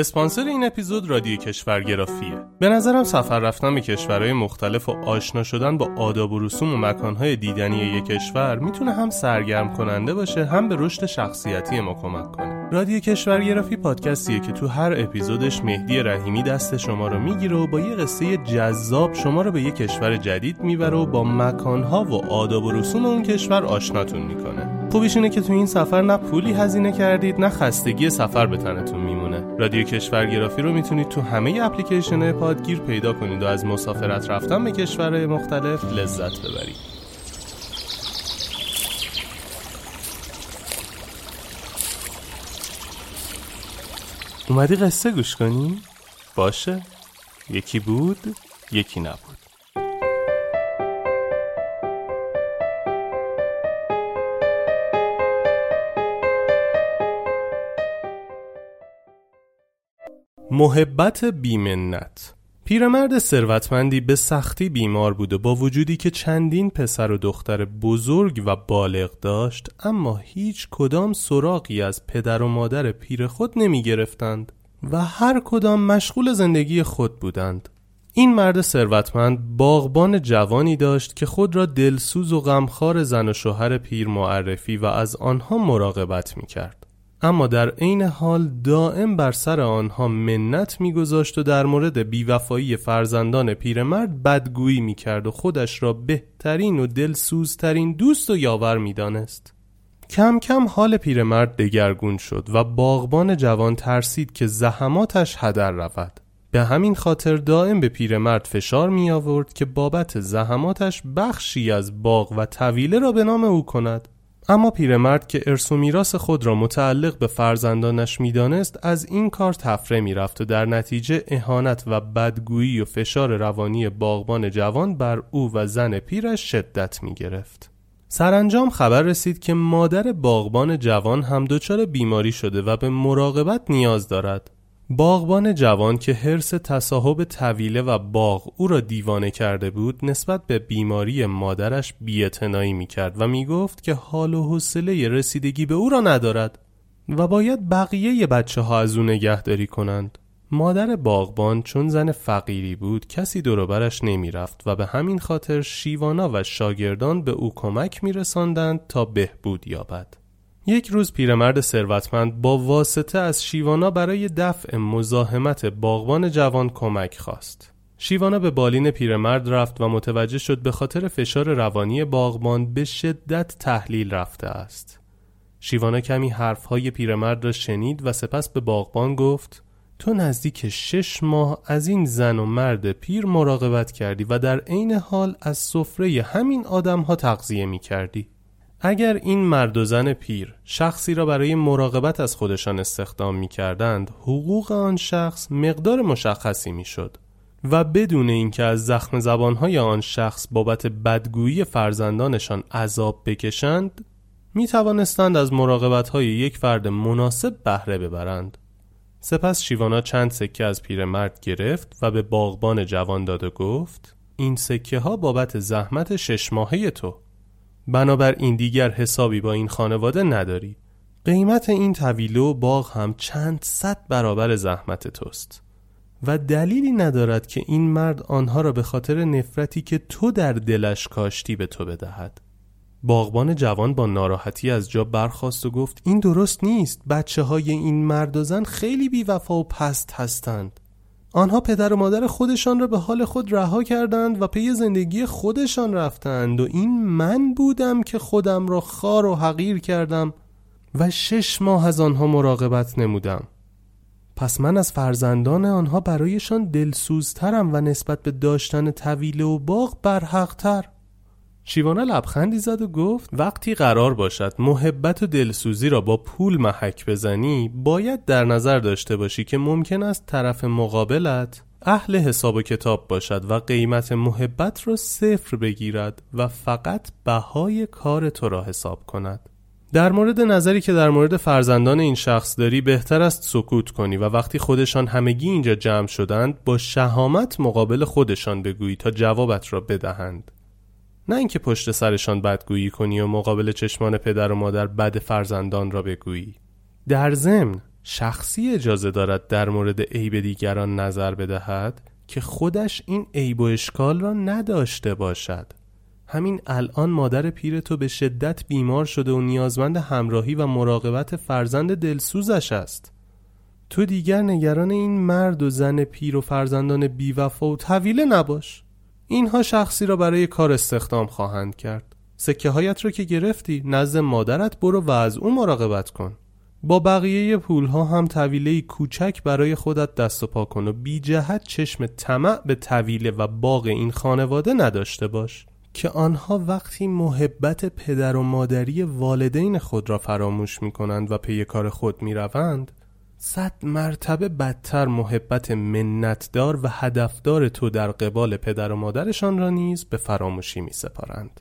اسپانسر این اپیزود رادیو کشورگرافیه. به نظرم سفر رفتن به کشورهای مختلف و آشنا شدن با آداب و رسوم و مکانهای دیدنی یک کشور می‌تونه هم سرگرم کننده باشه هم به رشد شخصیتی ما کمک کنه. رادیو کشورگرافی پادکستیه که تو هر اپیزودش مهدی رحیمی دست شما رو می‌گیره و با یه قصه جذاب شما رو به یک کشور جدید می‌بره و با مکانها و آداب و رسوم اون کشور آشناتون می‌کنه. خوبیش اینه که تو این سفر نه پولی هزینه کردید نه خستگی سفر به تنتون میمونه. رادیو کشورگرافی رو می‌تونید تو همه اپلیکیشن پادگیر پیدا کنید و از مسافرت رفتن به کشورهای مختلف لذت ببرید. اومدی قصه گوش کنی؟ باشه. یکی بود یکی نبود. محبت بیمنت پیرمرد ثروتمندی به سختی بیمار بود و با وجودی که چندین پسر و دختر بزرگ و بالغ داشت اما هیچ کدام سراغی از پدر و مادر پیر خود نمی گرفتند و هر کدام مشغول زندگی خود بودند این مرد ثروتمند باغبان جوانی داشت که خود را دلسوز و غمخوار زن و شوهر پیر معرفی و از آنها مراقبت می کرد. اما در عین حال دائم بر سر آنها منت میگذاشت و در مورد بیوفایی فرزندان پیرمرد بدگویی می‌کرد و خودش را بهترین و دلسوزترین دوست و یاور می‌دانست. کم کم حال پیرمرد دگرگون شد و باغبان جوان ترسید که زحماتش هدر رود. به همین خاطر دائم به پیرمرد فشار می آورد که بابت زحماتش بخشی از باغ و طویله را به نام او کند. اما پیرمرد که ارث و میراث خود را متعلق به فرزندانش می‌دانست از این کار تفره می‌رفت و در نتیجه اهانت و بدگویی و فشار روانی باغبان جوان بر او و زن پیرش شدت می گرفت. سرانجام خبر رسید که مادر باغبان جوان هم دچار بیماری شده و به مراقبت نیاز دارد. باغبان جوان که حرس تصاحب طویله و باغ او را دیوانه کرده بود نسبت به بیماری مادرش بیاعتنایی می‌کرد و می‌گفت که حال و حوصله رسیدگی به او را ندارد و باید بقیه بچه ها از او نگهداری کنند. مادر باغبان چون زن فقیری بود کسی دوروبرش نمی‌رفت و به همین خاطر شیوانا و شاگردان به او کمک میرساندند تا بهبود یابد. یک روز پیرمرد ثروتمند با واسطه از شیوانا برای دفع مزاحمت باغبان جوان کمک خواست. شیوانا به بالین پیرمرد رفت و متوجه شد به خاطر فشار روانی باغبان به شدت تحلیل رفته است. شیوانا کمی حرفهای پیرمرد را شنید و سپس به باغبان گفت تو نزدیک شش ماه از این زن و مرد پیر مراقبت کردی و در عین حال از سفره همین آدمها تغذیه می کردی. اگر این مرد و زن پیر شخصی را برای مراقبت از خودشان استخدام می کردند حقوق آن شخص مقدار مشخصی می شد و بدون اینکه از زخم زبانهای آن شخص بابت بدگویی فرزندانشان عذاب بکشند می توانستند از مراقبت یک فرد مناسب بهره ببرند. سپس شیوانا چند سکه از پیرمرد گرفت و به باغبان جوان داد و گفت این سکه ها بابت زحمت شش ماهه تو. بنابر این دیگر حسابی با این خانواده نداری. قیمت این طویله و باغ هم چند صد برابر زحمت توست. و دلیلی ندارد که این مرد آنها را به خاطر نفرتی که تو در دلش کاشتی به تو بدهد. باغبان جوان با ناراحتی از جا برخاست و گفت این درست نیست. بچه های این مرد و زن خیلی بیوفا و پست هستند. آنها پدر و مادر خودشان را به حال خود رها کردند و پی زندگی خودشان رفتند و این من بودم که خودم را خار و حقیر کردم و شش ماه از آنها مراقبت نمودم. پس من از فرزندان آنها برایشان دلسوزترم و نسبت به داشتن طویله و باغ برحقتر. شیوانا لبخندی زد و گفت وقتی قرار باشد محبت و دلسوزی را با پول محک بزنی باید در نظر داشته باشی که ممکن است طرف مقابلت اهل حساب و کتاب باشد و قیمت محبت را صفر بگیرد و فقط بهای کار تو را حساب کند. در مورد نظری که در مورد فرزندان این شخص داری بهتر است سکوت کنی و وقتی خودشان همگی اینجا جمع شدند با شهامت مقابل خودشان بگویی تا جوابت را بدهند. نه اینکه پشت سرشان بدگویی کنی و مقابل چشمان پدر و مادر بد فرزندان را بگویی. در ضمن شخصی اجازه دارد در مورد عیب دیگران نظر بدهد که خودش این عیب و اشکال را نداشته باشد. همین الان مادر پیر تو به شدت بیمار شده و نیازمند همراهی و مراقبت فرزند دلسوزش است. تو دیگر نگران این مرد و زن پیر و فرزندان بیوفا و طویله نباش. اینها شخصی را برای کار استخدام خواهند کرد. سکه هایت را که گرفتی نزد مادرت برو و از او مراقبت کن. با بقیه پول ها هم طویله کوچک برای خودت دست و پا کن و بی جهت چشم طمع به طویله و باغ این خانواده نداشته باش. که آنها وقتی محبت پدر و مادری والدین خود را فراموش می کنند و پی کار خود می روند صد مرتبه بدتر محبت منتدار و هدفدار تو در قبال پدر و مادرشان را نیز به فراموشی می سپارند.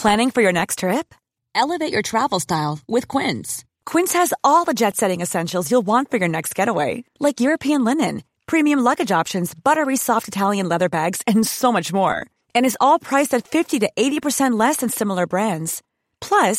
Planning for your next trip? Elevate your travel style with Quince. Quince has all the jet-setting essentials you'll want for your next getaway, like European linen, premium luggage options, buttery soft Italian leather bags, and so much more. And is all priced at 50 to 80% less than similar brands. Plus,